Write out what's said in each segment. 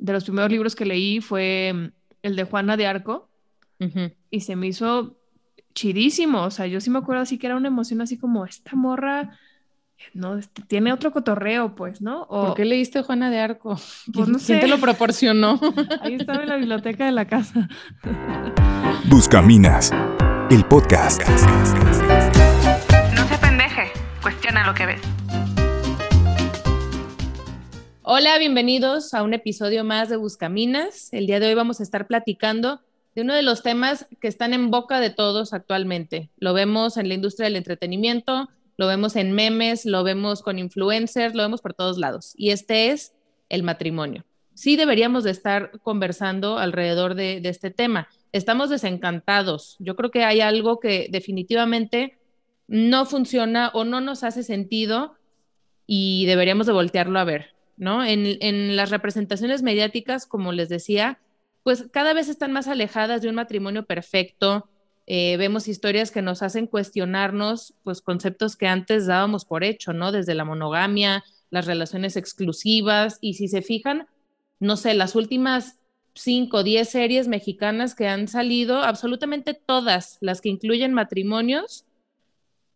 de los primeros libros que leí fue mm, el de Juana de Arco y se me hizo chidísimo, o sea, yo sí me acuerdo así que era una emoción así como esta morra, no, este, tiene otro cotorreo, pues, ¿no? ¿Por qué leíste Juana de Arco? Pues no ¿Quién te lo proporcionó? Ahí estaba en la biblioteca de la casa. Buscaminas, el podcast. No se pendeje, cuestiona lo que ves. Hola, bienvenidos a un episodio más de Buscaminas. El día de hoy vamos a estar platicando de uno de los temas que están en boca de todos actualmente. Lo vemos en la industria del entretenimiento, lo vemos en memes, lo vemos con influencers, lo vemos por todos lados. Y este es el matrimonio. Sí deberíamos de estar conversando alrededor de, este tema. Estamos desencantados. Yo creo que hay algo que definitivamente no funciona o no nos hace sentido y deberíamos de voltearlo a ver. ¿No? En, las representaciones mediáticas, como les decía, pues cada vez están más alejadas de un matrimonio perfecto. Eh, vemos historias que nos hacen cuestionarnos, pues, conceptos que antes dábamos por hecho, ¿no? Desde la monogamia, las relaciones exclusivas, y si se fijan, no sé, las últimas cinco o diez series mexicanas que han salido, absolutamente todas las que incluyen matrimonios,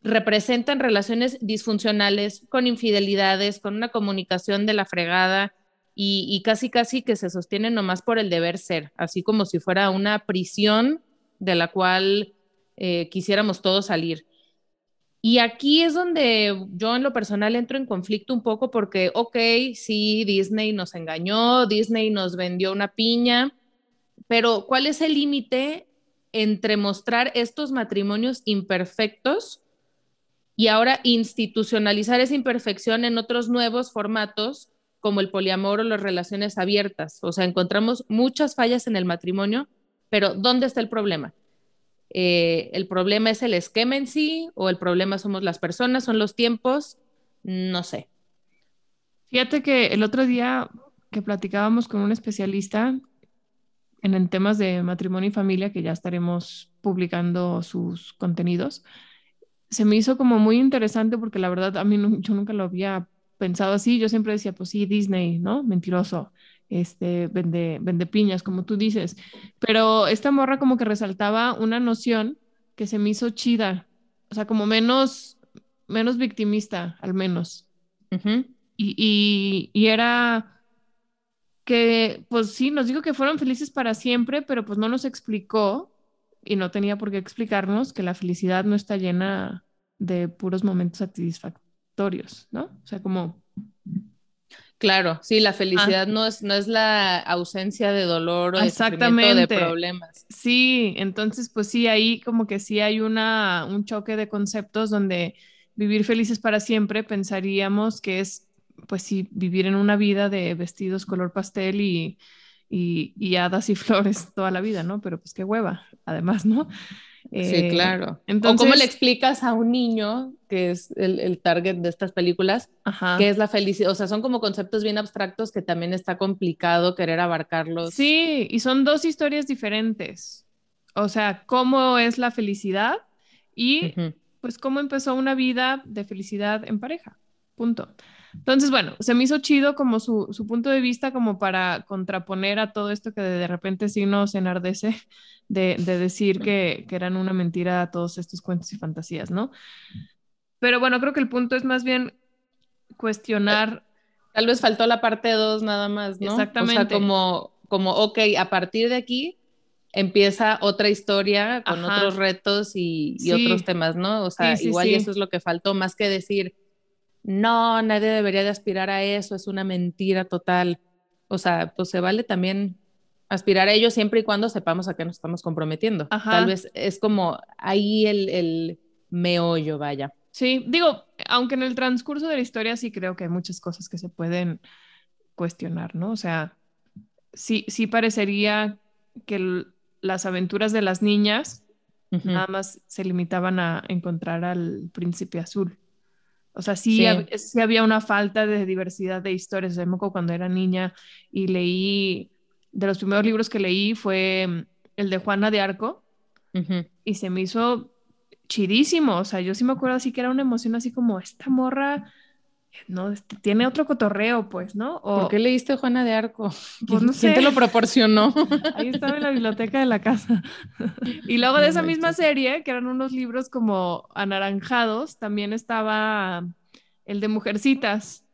representan relaciones disfuncionales, con infidelidades, con una comunicación de la fregada y, casi casi que se sostienen nomás por el deber ser, así como si fuera una prisión de la cual eh, quisiéramos todos salir. Y aquí es donde yo en lo personal entro en conflicto un poco porque, ok, sí, Disney nos engañó, Disney nos vendió una piña, pero ¿cuál es el límite entre mostrar estos matrimonios imperfectos y ahora institucionalizar esa imperfección en otros nuevos formatos como el poliamor o las relaciones abiertas. O sea, encontramos muchas fallas en el matrimonio, pero ¿dónde está el problema? Eh, ¿El problema es el esquema en sí o el problema somos las personas, son los tiempos? No sé. Fíjate que el otro día que platicábamos con un especialista en temas de matrimonio y familia, que ya estaremos publicando sus contenidos, se me hizo como muy interesante porque la verdad a mí yo nunca lo había pensado así. Yo siempre decía, pues sí, Disney, ¿no? Mentiroso, este, vende, vende piñas, como tú dices. Pero esta morra como que resaltaba una noción que se me hizo chida, o sea, como menos, menos victimista, al menos. y, y era que, pues sí, nos dijo que fueron felices para siempre, pero pues no nos explicó y no tenía por qué explicarnos que la felicidad no está llena de puros momentos satisfactorios, ¿no? O sea, como... Claro, sí, la felicidad no, es, no es la ausencia de dolor o de, de problemas. Sí, entonces, pues sí, ahí como que sí hay una, un choque de conceptos donde vivir felices para siempre pensaríamos que es, pues sí, vivir en una vida de vestidos color pastel y y, hadas y flores toda la vida, ¿no? Pero pues qué hueva, además, ¿no? Sí, eh, claro. Entonces, ¿O cómo le explicas a un niño, que es el, target de estas películas, qué es la felicidad? O sea, son como conceptos bien abstractos que también está complicado querer abarcarlos. Sí, y son dos historias diferentes. O sea, cómo es la felicidad y pues cómo empezó una vida de felicidad en pareja. Punto. Entonces, bueno, se me hizo chido como su, punto de vista como para contraponer a todo esto que de repente sí nos enardece de, decir que, eran una mentira todos estos cuentos y fantasías, ¿no? Pero bueno, creo que el punto es más bien cuestionar. Tal vez faltó la parte 2 nada más, ¿no? Exactamente. O sea, como, como, ok, a partir de aquí empieza otra historia con otros retos y, otros temas, ¿no? O sea, igual y eso es lo que faltó, más que decir no, nadie debería de aspirar a eso, es una mentira total. O sea, pues se vale también aspirar a ello siempre y cuando sepamos a qué nos estamos comprometiendo. Tal vez es como ahí el, el meollo, vaya. Sí, digo, aunque en el transcurso de la historia sí creo que hay muchas cosas que se pueden cuestionar, ¿no? O sea, sí, sí parecería que las aventuras de las niñas nada más se limitaban a encontrar al príncipe azul. O sea, sí, había una falta de diversidad de historias. me acuerdo cuando era niña y leí, de los primeros libros que leí fue mm, el de Juana de Arco y se me hizo chidísimo. O sea, yo sí me acuerdo así que era una emoción así como esta morra, no, este, tiene otro cotorreo, pues, ¿no? O, ¿Por qué leíste Juana de Arco? Pues ¿Quién, no quién sé. te lo proporcionó? Ahí estaba en la biblioteca de la casa. Y luego de esa misma serie, que eran unos libros como anaranjados, también estaba el de Mujercitas.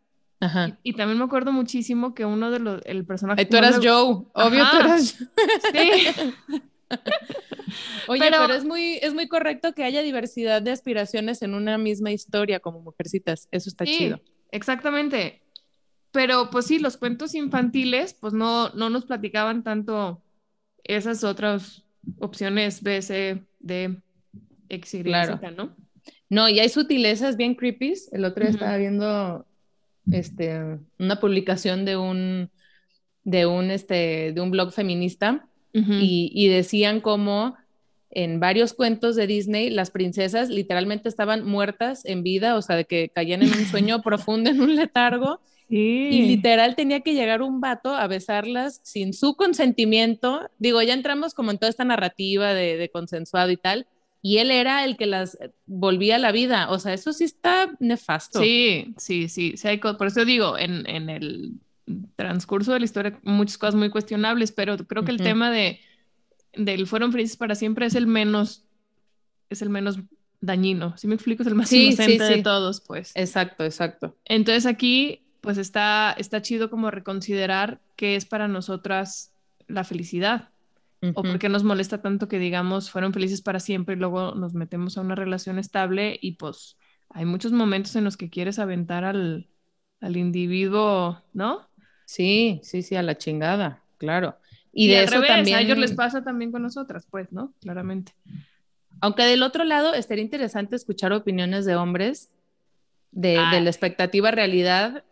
Ajá. Y, y también me acuerdo muchísimo que uno de los, el personaje... Ay, tú eras Joe, obvio tú eras Sí, Oye, Pero- pero, es, muy, es muy correcto que haya diversidad de aspiraciones en una misma historia como mujercitas. Eso está sí, chido. exactamente. Pero pues sí, los cuentos infantiles, pues no, no nos platicaban tanto esas otras opciones B, C, D, X, Y, Claro. Z, ¿no? No, y hay sutilezas bien creepy. El otro día estaba viendo este, una publicación de un, de un, este, de un blog feminista Y, y decían cómo en varios cuentos de Disney las princesas literalmente estaban muertas en vida, o sea, de que caían en un sueño profundo, en un letargo, Sí. y literal tenía que llegar un vato a besarlas sin su consentimiento. Digo, ya entramos como en toda esta narrativa de, de consensuado y tal, y él era el que las volvía a la vida, o sea, eso sí está nefasto. Sí, sí, sí, sí hay por eso digo, en, en el transcurso de la historia muchas cosas muy cuestionables, pero creo que el tema de del fueron felices para siempre es el menos, es el menos dañino, si me explico, es el más Sí, sí, inocente de todos, pues. Exacto, exacto. Entonces aquí, pues está, está chido como reconsiderar qué es para nosotras la felicidad, o por qué nos molesta tanto que digamos fueron felices para siempre y luego nos metemos a una relación estable y pues hay muchos momentos en los que quieres aventar al, al individuo, ¿no? Sí, sí, sí, a la chingada, claro. Y, Y, de al eso revés, también, a ellos les pasa también con nosotras, pues, ¿no? Claramente. aunque del otro lado estaría interesante escuchar opiniones de hombres de, Ah. de la expectativa realidad.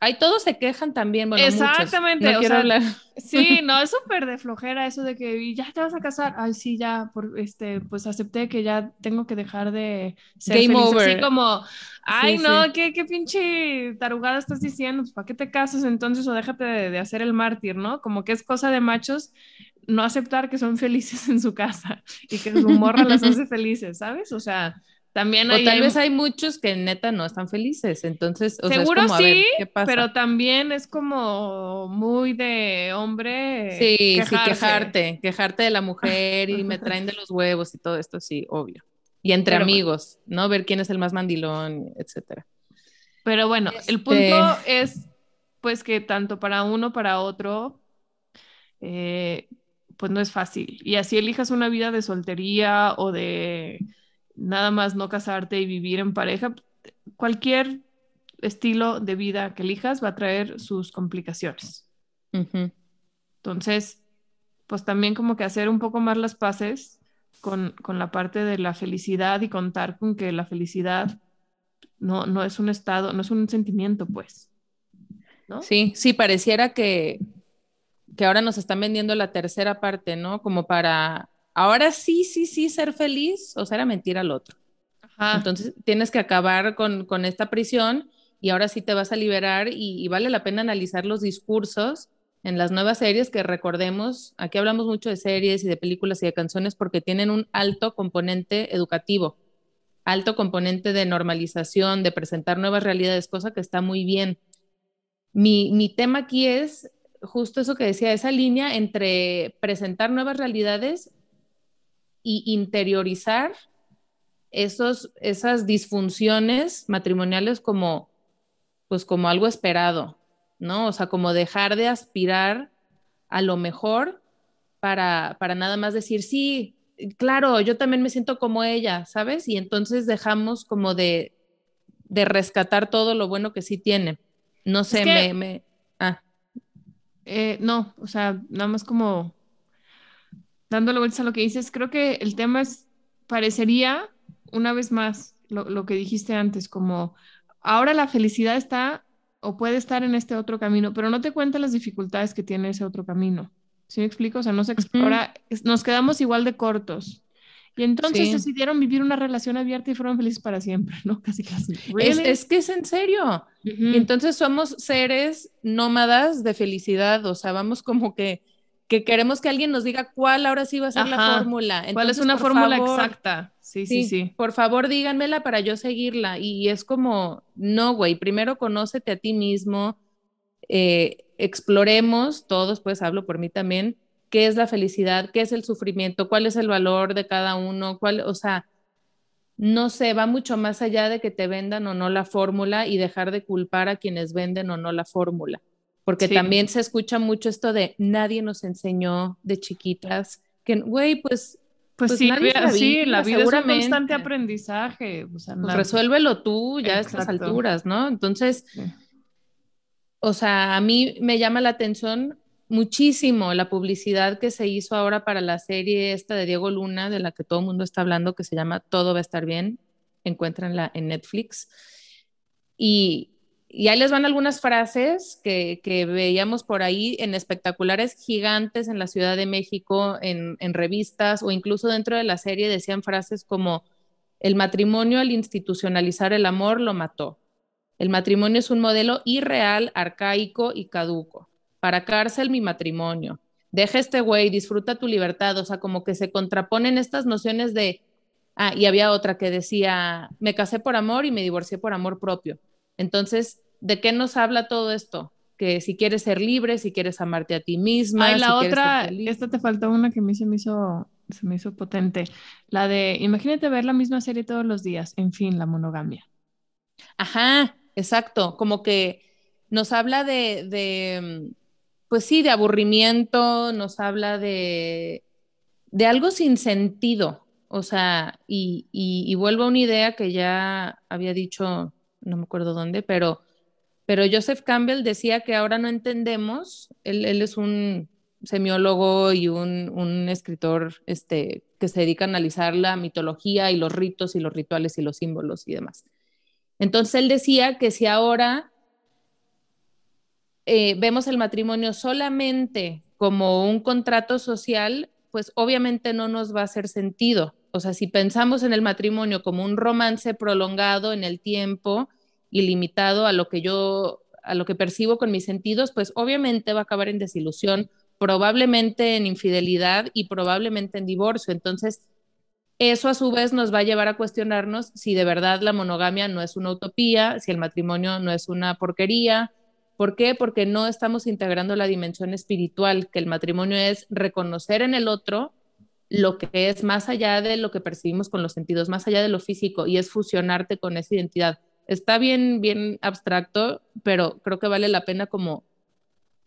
Ay, todos se quejan también, bueno, muchos. Exactamente, No o quiero sea, hablar. Sí, no, es súper de flojera eso de que "Y ya te vas a casar. Ay, sí, ya, por, este, pues acepté que ya tengo que dejar de ser Game feliz. over. Así como, ay, Sí, no, sí. ¿qué, qué pinche tarugada estás diciendo? Pues, ¿para qué te casas entonces o déjate de, de hacer el mártir, ¿no? Como que es cosa de machos no aceptar que son felices en su casa y que su morra las hace felices, ¿sabes? O sea, también O ahí tal hay- vez hay muchos que neta no están felices, entonces, o sea, es Seguro como, a ver, sí, ¿qué pasa? pero también es como muy de hombre Sí, sí, quejarte, quejarte de la mujer y me traen de los huevos y todo esto, sí, obvio. Y entre Pero bueno. amigos, ¿no? Ver quién es el más mandilón, etcétera. Pero bueno, el Este- punto es pues que tanto para uno, para otro, eh, pues no es fácil. Y así elijas una vida de soltería o de nada más no casarte y vivir en pareja, cualquier estilo de vida que elijas va a traer sus complicaciones. Entonces, pues también como que hacer un poco más las paces con, con la parte de la felicidad y contar con que la felicidad no, no es un estado, no es un sentimiento, pues. ¿No? Sí, sí, pareciera que, que ahora nos están vendiendo la tercera parte, ¿no? Como para, ahora sí, sí, sí, ser feliz, o sea, era mentir al otro. Ajá. Entonces tienes que acabar con, con esta prisión y ahora sí te vas a liberar y, y vale la pena analizar los discursos en las nuevas series que recordemos, aquí hablamos mucho de series y de películas y de canciones porque tienen un alto componente educativo, alto componente de normalización, de presentar nuevas realidades, cosa que está muy bien. Mi, mi tema aquí es justo eso que decía, esa línea entre presentar nuevas realidades y interiorizar esos, esas disfunciones matrimoniales como, pues como algo esperado, ¿no? O sea, como dejar de aspirar a lo mejor para, para nada más decir, sí, claro, yo también me siento como ella, ¿sabes? Y entonces dejamos como de, de rescatar todo lo bueno que sí tiene. No sé, que- me, me... Ah, Eh, no, o sea, nada más como dándole vueltas a lo que dices, creo que el tema es, parecería, una vez más, lo, lo que dijiste antes, como ahora la felicidad está o puede estar en este otro camino, pero no te cuentan las dificultades que tiene ese otro camino. ¿Sí me explico? O sea, no se explora, nos quedamos igual de cortos. Y entonces Sí. decidieron vivir una relación abierta y fueron felices para siempre, ¿no? Casi, casi. es, ¿Really? es que es en serio. Y entonces somos seres nómadas de felicidad, o sea, vamos como que que queremos que alguien nos diga cuál ahora sí va a ser la fórmula. ¿Cuál es una fórmula favor, exacta? Sí, sí, sí. Por favor, díganmela para yo seguirla. Y es como, no, güey, primero conócete a ti mismo, eh, exploremos todos, pues hablo por mí también, qué es la felicidad, qué es el sufrimiento, cuál es el valor de cada uno, cuál, o sea, no sé, va mucho más allá de que te vendan o no la fórmula y dejar de culpar a quienes venden o no la fórmula. Porque Sí. también se escucha mucho esto de nadie nos enseñó de chiquitas, que, güey, pues Pues, Pues sí, nadie vea- sí, la vida es un constante aprendizaje. O sea, pues nada- resuélvelo tú ya a estas Exacto. alturas, ¿no? Entonces, Sí. o sea, a mí me llama la atención muchísimo la publicidad que se hizo ahora para la serie esta de Diego Luna, de la que todo el mundo está hablando, que se llama Todo va a estar bien. Encuéntranla en Netflix. Y, y ahí les van algunas frases que, veíamos por ahí en espectaculares gigantes en la Ciudad de México, en, en revistas o incluso dentro de la serie decían frases como, el matrimonio al institucionalizar el amor lo mató. El matrimonio es un modelo irreal, arcaico y caduco. Para cárcel mi matrimonio. Deja este güey, disfruta tu libertad. O sea, como que se contraponen estas nociones de... Ah, y había otra que decía, me casé por amor y me divorcié por amor propio. Entonces, ¿de qué nos habla todo esto? Que si quieres ser libre, si quieres amarte a ti misma. Ay, si la ser otra, esta te faltó una que a mí se me hizo, se me hizo potente. La de, imagínate ver la misma serie todos los días. En fin, la monogamia. Ajá, exacto, como que nos habla de, de, pues sí, de aburrimiento, nos habla de, de algo sin sentido, o sea, y, y, y vuelvo a una idea que ya había dicho, no me acuerdo dónde, pero, pero Joseph Campbell decía que ahora no entendemos, él, él es un semiólogo y un, un escritor este, que se dedica a analizar la mitología y los ritos y los rituales y los símbolos y demás. Entonces él decía que si ahora eh, vemos el matrimonio solamente como un contrato social, pues obviamente no nos va a hacer sentido. O sea, si pensamos en el matrimonio como un romance prolongado en el tiempo y limitado a lo que yo, a lo que percibo con mis sentidos, pues obviamente va a acabar en desilusión, probablemente en infidelidad y probablemente en divorcio. Entonces, eso a su vez nos va a llevar a cuestionarnos si de verdad la monogamia no es una utopía, si el matrimonio no es una porquería. ¿Por qué? Porque no estamos integrando la dimensión espiritual, que el matrimonio es reconocer en el otro lo que es más allá de lo que percibimos con los sentidos, más allá de lo físico, y es fusionarte con esa identidad. Está bien, bien abstracto, pero creo que vale la pena como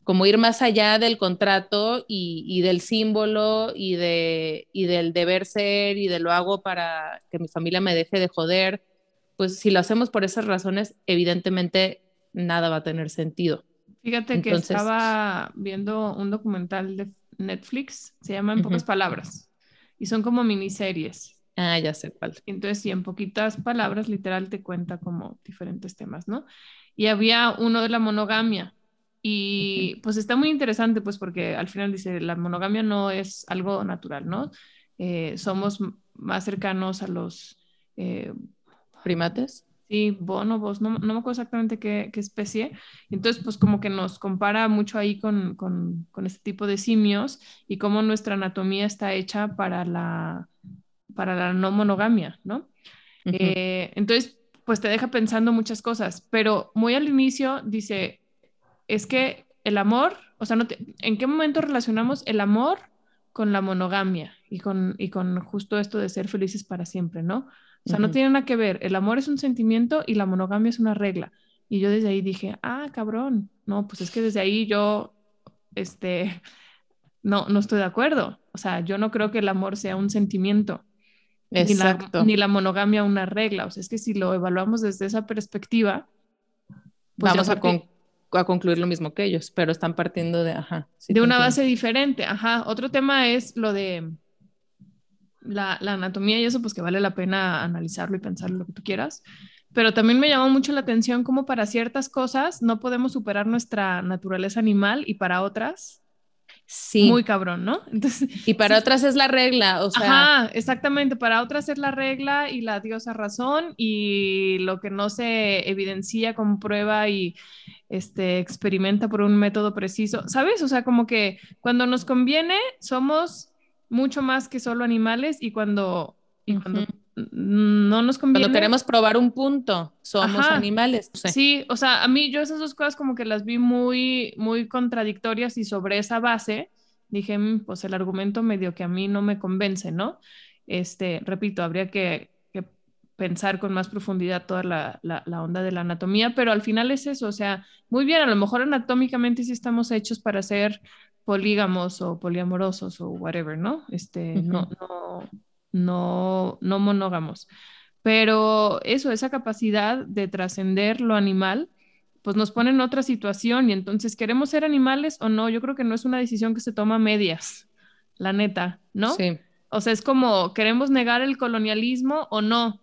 como ir más allá del contrato y, y del símbolo y, de, y del deber ser y de lo hago para que mi familia me deje de joder, pues si lo hacemos por esas razones, evidentemente nada va a tener sentido. Fíjate que estaba viendo un documental de Netflix, se llama En pocas palabras, y son como miniseries. Ah, ya sé cuál. Entonces, sí, en poquitas palabras, literal, te cuenta como diferentes temas, ¿no? Y había uno de la monogamia. Y pues está muy interesante, pues porque al final dice, la monogamia no es algo natural, ¿no? Eh, somos más cercanos a los, eh, ¿Primates? Sí, bonobos, no, no me acuerdo exactamente qué, qué especie. Entonces, pues como que nos compara mucho ahí con, con, con este tipo de simios y cómo nuestra anatomía está hecha para la, para la no monogamia, ¿no? Ujú. Eh, entonces, pues te deja pensando muchas cosas, pero muy al inicio dice, es que el amor, o sea, no te- ¿en qué momento relacionamos el amor con la monogamia y con, y con justo esto de ser felices para siempre, ¿no? O sea, no tiene nada que ver, el amor es un sentimiento y la monogamia es una regla. Y yo desde ahí dije, ah, cabrón, no, pues es que desde ahí yo, este, no, no estoy de acuerdo. O sea, yo no creo que el amor sea un sentimiento ni la, Exacto. ni la monogamia una regla. O sea, es que si lo evaluamos desde esa perspectiva, pues Vamos a, con- a concluir lo mismo que ellos, pero están partiendo de, ajá. sí de una entiendo. base diferente. Ajá. Otro tema es lo de la, la anatomía y eso, pues que vale la pena analizarlo y pensarlo lo que tú quieras. Pero también me llamó mucho la atención cómo para ciertas cosas no podemos superar nuestra naturaleza animal y para otras Sí. Muy cabrón, ¿no? Entonces, y para otras es la regla, o sea. Ajá, exactamente. Para otras es la regla y la diosa razón y lo que no se evidencia, comprueba y este, experimenta por un método preciso. ¿Sabes? O sea, como que cuando nos conviene somos mucho más que solo animales y cuando, y cuando Ujú. no nos conviene. Cuando queremos probar un punto, somos Ajá. animales. Sí, o sea, a mí yo esas dos cosas como que las vi muy, muy contradictorias y sobre esa base dije, "Mm, pues el argumento medio que a mí no me convence, ¿no? Este, repito, habría que, que pensar con más profundidad toda la, la, la onda de la anatomía, pero al final es eso, o sea, muy bien, a lo mejor anatómicamente sí estamos hechos para ser polígamos o poliamorosos o whatever, ¿no? Este, no, no, no, no monógamos. Pero eso, esa capacidad de trascender lo animal, pues nos pone en otra situación y entonces, ¿queremos ser animales o no? Yo creo que no es una decisión que se toma a medias, la neta, ¿no? sí. O sea, es como, ¿queremos negar el colonialismo o no?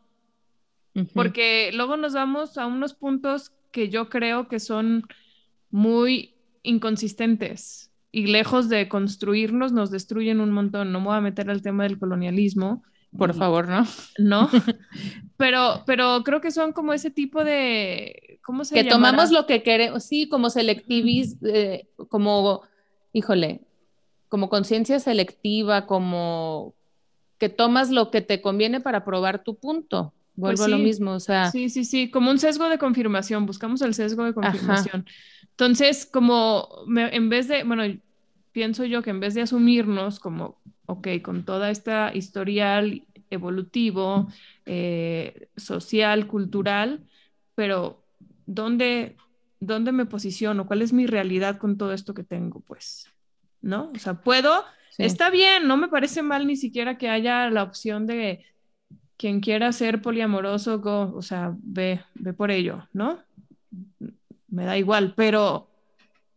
Porque luego nos vamos a unos puntos que yo creo que son muy inconsistentes y lejos de construirnos nos destruyen un montón. No me voy a meter al tema del colonialismo, Por favor, ¿no? ¿no? pero, pero creo que son como ese tipo de, ¿cómo se Que llamará? tomamos lo que queremos, sí, como selectivis, eh, como, híjole, como conciencia selectiva, como que tomas lo que te conviene para probar tu punto. Vuelvo Pues a lo mismo, o sea, Sí, sí, sí, como un sesgo de confirmación, buscamos el sesgo de Ajá. confirmación. Entonces, como me- en vez de, bueno, pienso yo que en vez de asumirnos como, ok, con toda esta historial evolutivo, eh, social, cultural, pero ¿dónde, ¿dónde me posiciono? ¿Cuál es mi realidad con todo esto que tengo? Pues, ¿no? O sea, puedo, sí. Está bien, no me parece mal ni siquiera que haya la opción de quien quiera ser poliamoroso, go, o sea, ve, ve por ello, ¿no? Me da igual, pero,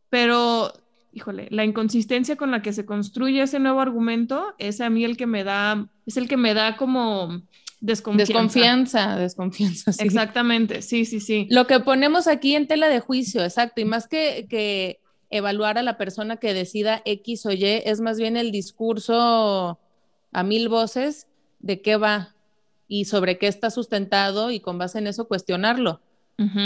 pero, híjole, la inconsistencia con la que se construye ese nuevo argumento es a mí el que me da, es el que me da como desconfianza. Desconfianza, desconfianza. sí. Exactamente, sí, sí, sí. Lo que ponemos aquí en tela de juicio, exacto, y más que, que evaluar a la persona que decida X o Y, es más bien el discurso a mil voces de qué va y sobre qué está sustentado y con base en eso cuestionarlo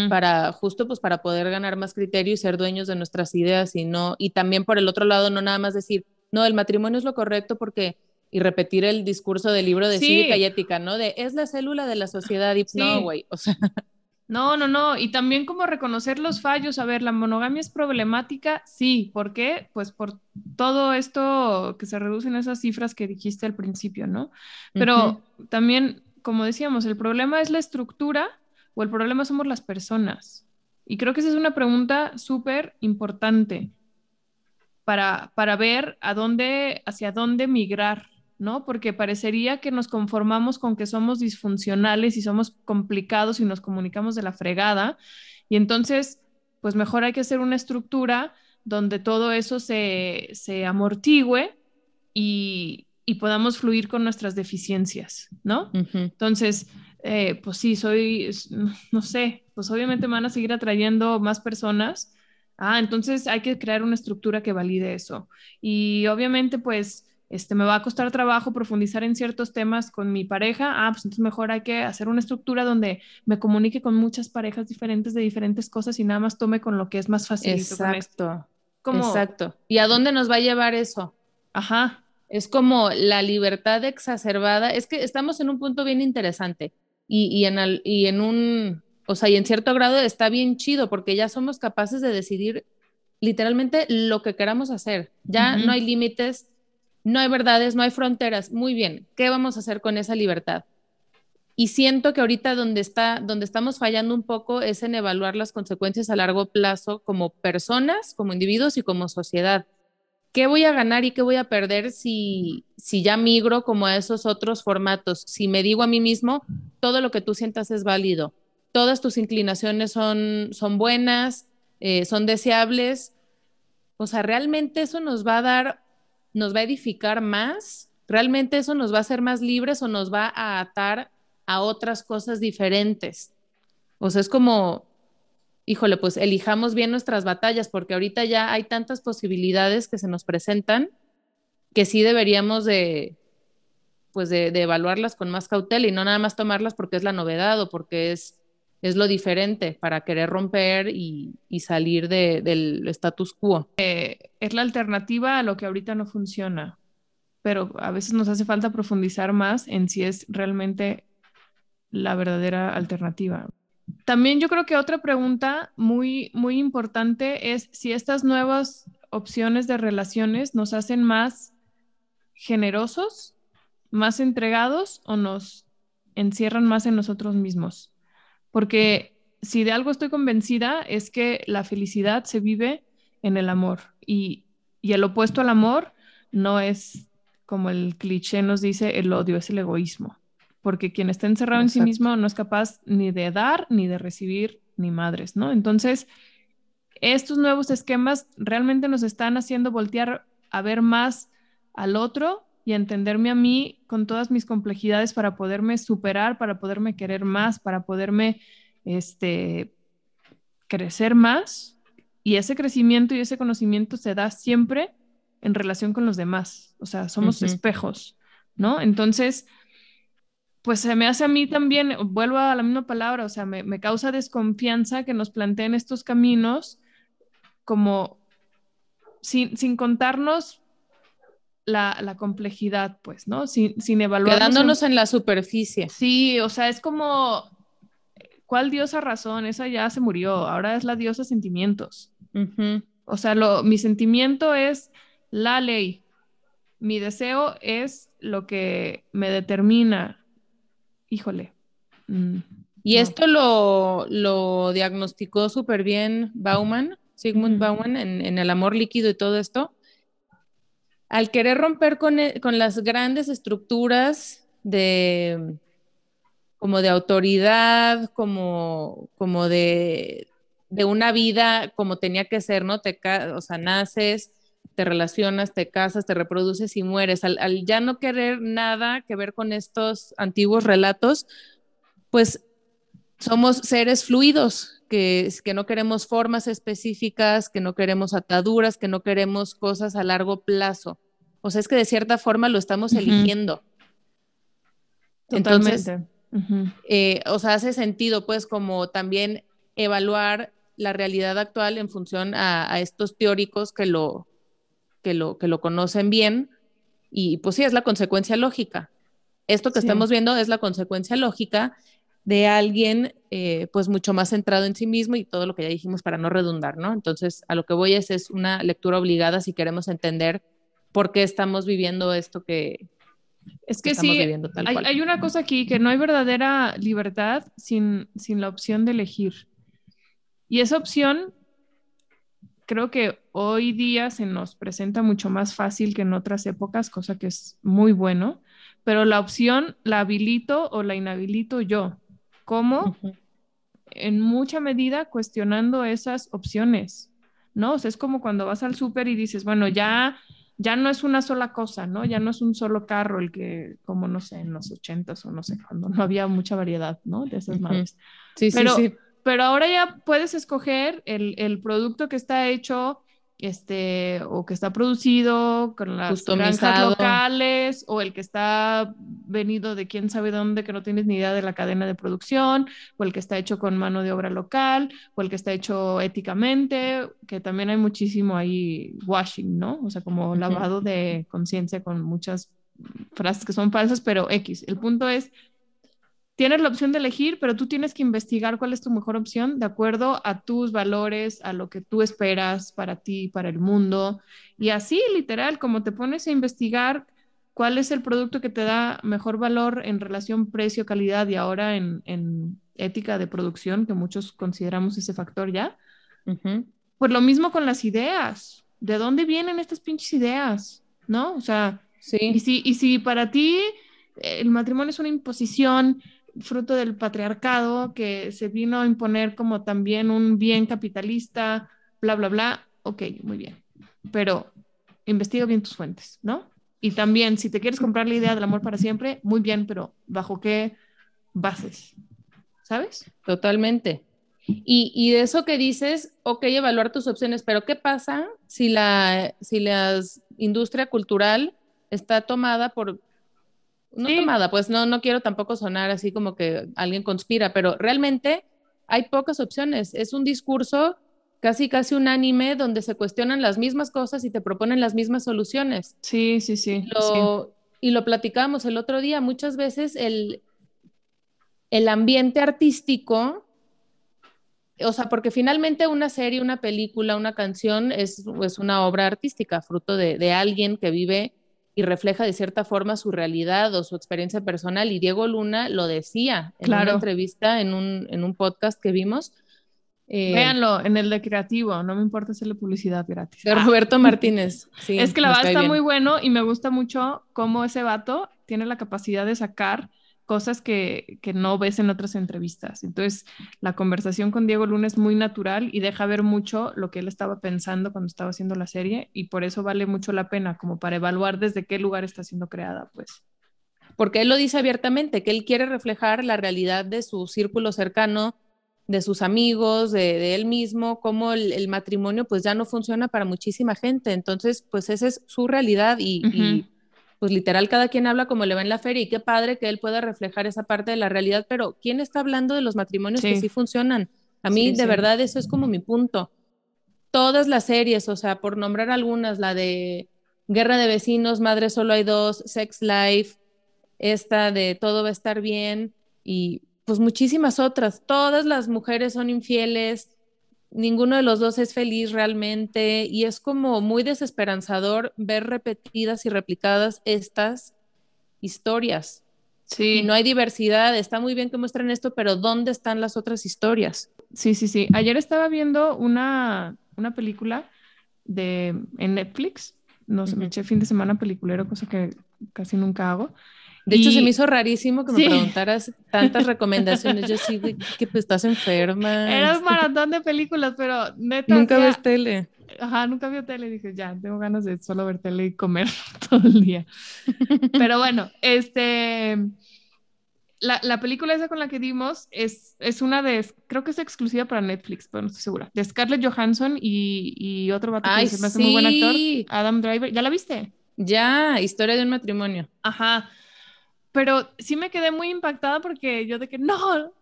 para justo pues para poder ganar más criterio y ser dueños de nuestras ideas y no y también por el otro lado no nada más decir no el matrimonio es lo correcto porque y repetir el discurso del libro de Sí. cívica y ética no de es la célula de la sociedad y Sí. no güey o sea No, no, no. Y también como reconocer los fallos. A ver, la monogamia es problemática, sí. ¿Por qué? Pues por todo esto que se reducen esas cifras que dijiste al principio, ¿no? Pero también, como decíamos, el problema es la estructura o el problema somos las personas. Y creo que esa es una pregunta súper importante para, para ver a dónde, hacia dónde migrar, ¿no? Porque parecería que nos conformamos con que somos disfuncionales y somos complicados y nos comunicamos de la fregada. Y entonces, pues mejor hay que hacer una estructura donde todo eso se, se amortigüe y, y podamos fluir con nuestras deficiencias, ¿no? Ujú. Entonces, eh, pues sí, soy, no sé, pues obviamente me van a seguir atrayendo más personas. Ah, entonces hay que crear una estructura que valide eso. Y obviamente, pues, este, me va a costar trabajo profundizar en ciertos temas con mi pareja. Ah, pues entonces mejor hay que hacer una estructura donde me comunique con muchas parejas diferentes de diferentes cosas y nada más tome con lo que es más fácil. Exacto, Como, exacto. ¿Y a dónde nos va a llevar eso? ajá, Es como la libertad exacerbada. Es que estamos en un punto bien interesante y, y en, al- y en un, o sea, y en cierto grado está bien chido porque ya somos capaces de decidir literalmente lo que queramos hacer. Ya no hay límites, no hay verdades, no hay fronteras. Muy bien, ¿qué vamos a hacer con esa libertad? Y siento que ahorita donde está, donde estamos fallando un poco es en evaluar las consecuencias a largo plazo como personas, como individuos y como sociedad. ¿Qué voy a ganar y qué voy a perder si, si ya migro como a esos otros formatos? Si me digo a mí mismo, todo lo que tú sientas es válido, todas tus inclinaciones son, son buenas, eh, son deseables. O sea, realmente eso nos va a dar, nos va a edificar más, realmente eso nos va a hacer más libres o nos va a atar a otras cosas diferentes. O sea, es como, híjole, pues elijamos bien nuestras batallas, porque ahorita ya hay tantas posibilidades que se nos presentan que sí deberíamos de, pues de, evaluarlas con más cautela y no nada más tomarlas porque es la novedad o porque es, es lo diferente para querer romper y, salir del status quo. Eh, es la alternativa a lo que ahorita no funciona, pero a veces nos hace falta profundizar más en si es realmente la verdadera alternativa. También yo creo que otra pregunta muy, muy importante es si estas nuevas opciones de relaciones nos hacen más generosos más entregados o nos encierran más en nosotros mismos. Porque si de algo estoy convencida es que la felicidad se vive en el amor y, el opuesto al amor no es como el cliché nos dice el odio, es el egoísmo. Porque quien está encerrado en sí mismo no es capaz ni de dar ni de recibir ni madres, ¿no? Entonces, estos nuevos esquemas realmente nos están haciendo voltear a ver más al otro y entenderme a mí con todas mis complejidades para poderme superar, para poderme querer más, para poderme este, crecer más. Y ese crecimiento y ese conocimiento se da siempre en relación con los demás. O sea, somos espejos, ¿no? Entonces, pues se me hace a mí también, vuelvo a la misma palabra, o sea, me, me causa desconfianza que nos planteen estos caminos como sin, sin contarnos la, complejidad, pues, ¿no? Sin, sin evaluar. Quedándonos en... la superficie. Sí, o sea, es como, ¿cuál diosa razón? Esa ya se murió, ahora es la diosa sentimientos. O sea, lo, mi sentimiento es la ley, mi deseo es lo que me determina. Híjole. Mm, y esto lo, lo diagnosticó súper bien Bauman, Sigmund Bauman, en, en, El amor líquido y todo esto al querer romper e, con, las grandes estructuras de como de autoridad, como, como de, una vida como tenía que ser, ¿no? Te, o sea, naces, te relacionas, te casas, te reproduces y mueres. Al, al, ya no querer nada que ver con estos antiguos relatos, pues somos seres fluidos, que, que no queremos formas específicas, que no queremos ataduras, que no queremos cosas a largo plazo. O sea, es que de cierta forma lo estamos eligiendo. Entonces, eh, o sea, hace sentido, pues, como también evaluar la realidad actual en función a, estos teóricos que lo, que, lo, que lo conocen bien. Y pues sí, es la consecuencia lógica. Esto que estamos viendo es la consecuencia lógica de alguien eh, pues mucho más centrado en sí mismo y todo lo que ya dijimos para no redundar, ¿no? Entonces, a lo que voy es, es una lectura obligada si queremos entender por qué estamos viviendo esto que... Es que, sí, hay, una cosa aquí, que no hay verdadera libertad sin, sin la opción de elegir. Y esa opción creo que hoy día se nos presenta mucho más fácil que en otras épocas, cosa que es muy bueno, pero la opción la habilito o la inhabilito yo. ¿Cómo? En mucha medida cuestionando esas opciones, ¿no? O sea, es como cuando vas al súper y dices, bueno, ya, ya no es una sola cosa, ¿no? Ya no es un solo carro el que, como no sé, en los ochentas o no sé cuando no había mucha variedad, ¿no? De esas madres. Sí, sí, sí. Pero ahora ya puedes escoger el, el producto que está hecho este, o que está producido con las granjas locales, o el que está venido de quién sabe dónde, que no tienes ni idea de la cadena de producción, o el que está hecho con mano de obra local, o el que está hecho éticamente, que también hay muchísimo ahí washing, ¿no? O sea, como lavado de conciencia con muchas frases que son falsas, pero X. El punto es tienes la opción de elegir, pero tú tienes que investigar cuál es tu mejor opción de acuerdo a tus valores, a lo que tú esperas para ti, para el mundo. Y así, literal, como te pones a investigar cuál es el producto que te da mejor valor en relación precio-calidad y ahora en, ética de producción, que muchos consideramos ese factor ya. Pues lo mismo con las ideas. ¿De dónde vienen estas pinches ideas? ¿No? O sea, sí. y, si, y si para ti el matrimonio es una imposición, fruto del patriarcado que se vino a imponer como también un bien capitalista, bla, bla, bla. Ok, muy bien. Pero investiga bien tus fuentes, ¿no? Y también, si te quieres comprar la idea del amor para siempre, muy bien, pero ¿bajo qué bases? ¿Sabes? Totalmente. Y, y, de eso que dices, ok, evaluar tus opciones, pero ¿qué pasa si la, si la industria cultural está tomada por, no tomada, pues no, no quiero tampoco sonar así como que alguien conspira, pero realmente hay pocas opciones. Es un discurso casi, casi unánime donde se cuestionan las mismas cosas y te proponen las mismas soluciones. Sí, sí, sí. Lo, Y lo platicamos el otro día, muchas veces el, el ambiente artístico o sea, porque finalmente una serie, una película, una canción es, es una obra artística, fruto de, de, alguien que vive y refleja de cierta forma su realidad o su experiencia personal. Y Diego Luna lo decía en una entrevista, en un, en un podcast que vimos. Eh, Véanlo en el de creativo, no me importa hacerle publicidad gratis. De Roberto Martínez. Sí, es que la verdad está muy bueno y me gusta mucho cómo ese vato tiene la capacidad de sacar cosas que, que, no ves en otras entrevistas. Entonces, la conversación con Diego Luna es muy natural y deja ver mucho lo que él estaba pensando cuando estaba haciendo la serie y por eso vale mucho la pena, como para evaluar desde qué lugar está siendo creada, pues. Porque él lo dice abiertamente, que él quiere reflejar la realidad de su círculo cercano, de sus amigos, de, de él mismo, cómo el, el, matrimonio pues ya no funciona para muchísima gente. Entonces, pues esa es su realidad y, uh -huh. y pues literal cada quien habla como le va en la feria y qué padre que él pueda reflejar esa parte de la realidad, pero ¿quién está hablando de los matrimonios sí. que sí funcionan? A mí sí, de sí. verdad eso es como mi punto. Todas las series, o sea, por nombrar algunas, la de Guerra de Vecinos, Madre Solo Hay Dos, Sex Life, esta de Todo va a estar bien y pues muchísimas otras. Todas las mujeres son infieles, ninguno de los dos es feliz realmente y es como muy desesperanzador ver repetidas y replicadas estas historias. Sí. Y no hay diversidad, está muy bien que muestren esto, pero ¿dónde están las otras historias? Sí, sí, sí. Ayer estaba viendo una, una película de, en Netflix, no sé, uh -huh. me eché fin de semana peliculero, cosa que casi nunca hago. De y... hecho, se me hizo rarísimo que me sí. preguntaras tantas recomendaciones. Yo sí, que pues, estás enferma. Era un maratón de películas, pero neta. Nunca ves tele. Ajá, nunca vio tele. Dije, ya, tengo ganas de solo ver tele y comer todo el día. pero bueno, este. La, la, película esa con la que dimos es, es una de, creo que es exclusiva para Netflix, pero no estoy segura, de Scarlett Johansson y, y otro vato Ay, que se me hace sí. muy buen actor, Adam Driver. ¿Ya la viste? Ya, historia de un matrimonio. Ajá pero sí me quedé muy impactada porque yo de que no,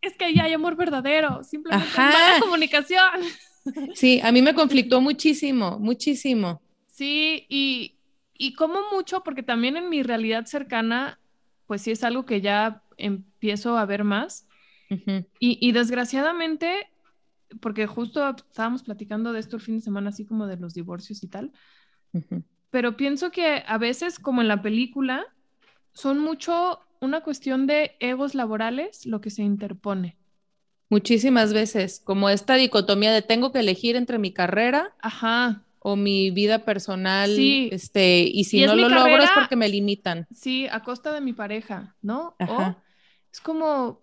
es que ya hay amor verdadero, simplemente Ajá. mala comunicación. Sí, a mí me conflictó muchísimo, muchísimo. Sí, y, y como mucho, porque también en mi realidad cercana, pues sí es algo que ya empiezo a ver más. Uh -huh. y, y desgraciadamente, porque justo estábamos platicando de esto el fin de semana, así como de los divorcios y tal, uh -huh. pero pienso que a veces, como en la película, son mucho una cuestión de egos laborales lo que se interpone. Muchísimas veces, como esta dicotomía de tengo que elegir entre mi carrera Ajá. o mi vida personal, sí. este, y si y no lo carrera, logro es porque me limitan. Sí, a costa de mi pareja, ¿no? Ajá. O es como,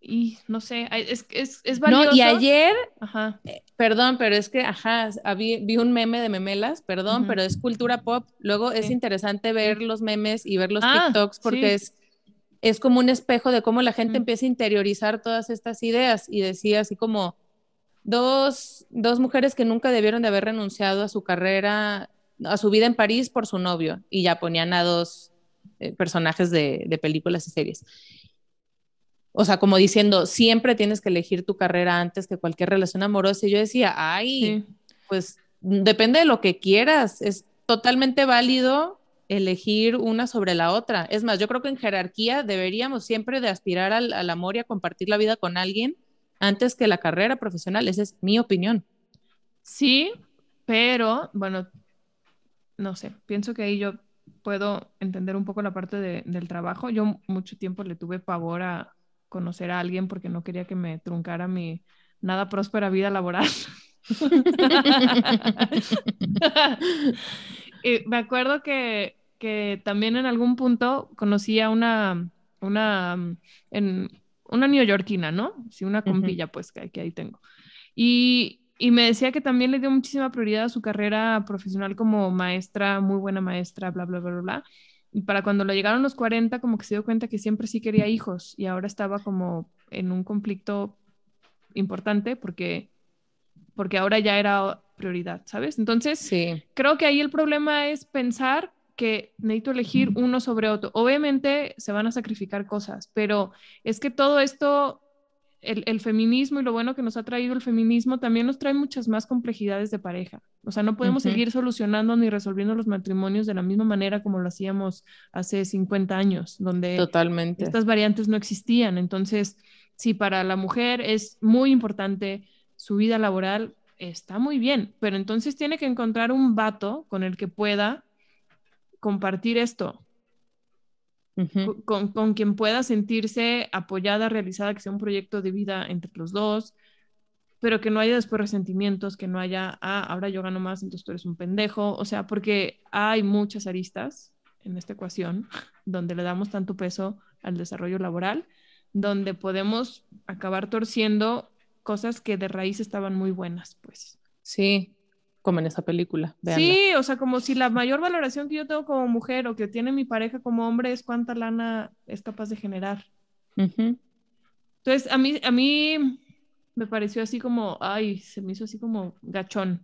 y no sé, es, es, es valioso. No, y ayer, ajá. Eh, perdón, pero es que, ajá, vi, vi, un meme de memelas, perdón, uh -huh. pero es cultura pop. Luego sí. es interesante ver los memes y ver los ah, TikToks porque sí. es, es como un espejo de cómo la gente uh -huh. empieza a interiorizar todas estas ideas y decía así como dos, dos mujeres que nunca debieron de haber renunciado a su carrera, a su vida en París por su novio y ya ponían a dos eh, personajes de, de películas y series o sea, como diciendo, siempre tienes que elegir tu carrera antes que cualquier relación amorosa. Y yo decía, ay, sí. pues depende de lo que quieras, es totalmente válido elegir una sobre la otra. Es más, yo creo que en jerarquía deberíamos siempre de aspirar al, al amor y a compartir la vida con alguien antes que la carrera profesional. Esa es mi opinión. Sí, pero bueno, no sé, pienso que ahí yo puedo entender un poco la parte de, del trabajo. Yo mucho tiempo le tuve pavor a, conocer a alguien porque no quería que me truncara mi nada próspera vida laboral. y me acuerdo que, que, también en algún punto conocí a una, una, en, una neoyorquina, ¿no? Sí, una compilla, uh -huh. pues, que, que, ahí tengo. Y, y me decía que también le dio muchísima prioridad a su carrera profesional como maestra, muy buena maestra, bla, bla, bla, bla, bla y para cuando le llegaron los 40, como que se dio cuenta que siempre sí quería hijos y ahora estaba como en un conflicto importante porque, porque ahora ya era prioridad, ¿sabes? Entonces, Sí, creo que ahí el problema es pensar que necesito elegir uno sobre otro. Obviamente se van a sacrificar cosas, pero es que todo esto, el, el feminismo y lo bueno que nos ha traído el feminismo también nos trae muchas más complejidades de pareja. O sea, no podemos seguir solucionando ni resolviendo los matrimonios de la misma manera como lo hacíamos hace 50 años, donde totalmente. estas variantes no existían. Entonces, si para la mujer es muy importante su vida laboral, está muy bien, pero entonces tiene que encontrar un vato con el que pueda compartir esto, Con, con quien pueda sentirse apoyada, realizada, que sea un proyecto de vida entre los dos, pero que no haya después resentimientos, que no haya, ah, ahora yo gano más, entonces tú eres un pendejo, o sea, porque hay muchas aristas en esta ecuación donde le damos tanto peso al desarrollo laboral, donde podemos acabar torciendo cosas que de raíz estaban muy buenas, pues. Sí, como en esa película. véanla. Sí, o sea, como si la mayor valoración que yo tengo como mujer o que tiene mi pareja como hombre es cuánta lana es capaz de generar. Ujú. Entonces, a mí, a mí me pareció así como, ay, se me hizo así como gachón.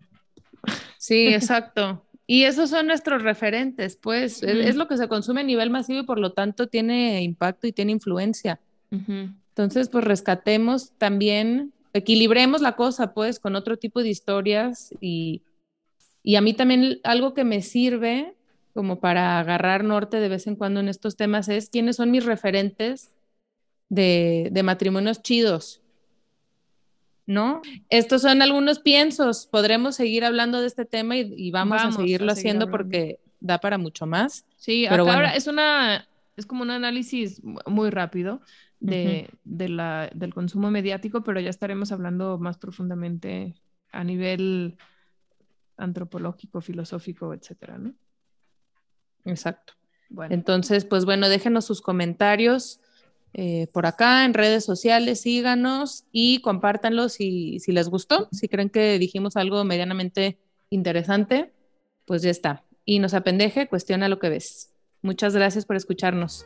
Sí, exacto. Y esos son nuestros referentes, pues. Es, Ujú. es lo que se consume a nivel masivo y por lo tanto tiene impacto y tiene influencia. Ujú. Entonces, pues rescatemos también, equilibremos la cosa, pues, con otro tipo de historias y, y a mí también algo que me sirve como para agarrar norte de vez en cuando en estos temas es quiénes son mis referentes de, de matrimonios chidos, ¿no? Estos son algunos piensos, podremos seguir hablando de este tema y, y vamos, Vamos a a seguirlo seguir haciendo hablando. porque da para mucho más. Sí, Pero acá bueno. ahora es una, es como un análisis mu- muy rápido de, de la, del consumo mediático, pero ya estaremos hablando más profundamente a nivel antropológico, filosófico, etcétera, ¿no? Exacto. Bueno, Entonces, pues bueno, déjenos sus comentarios eh, por acá en redes sociales, síganos y compártanlos si, si les gustó, si creen que dijimos algo medianamente interesante, pues ya está. Y nos apendeje, cuestiona lo que ves. Muchas gracias por escucharnos.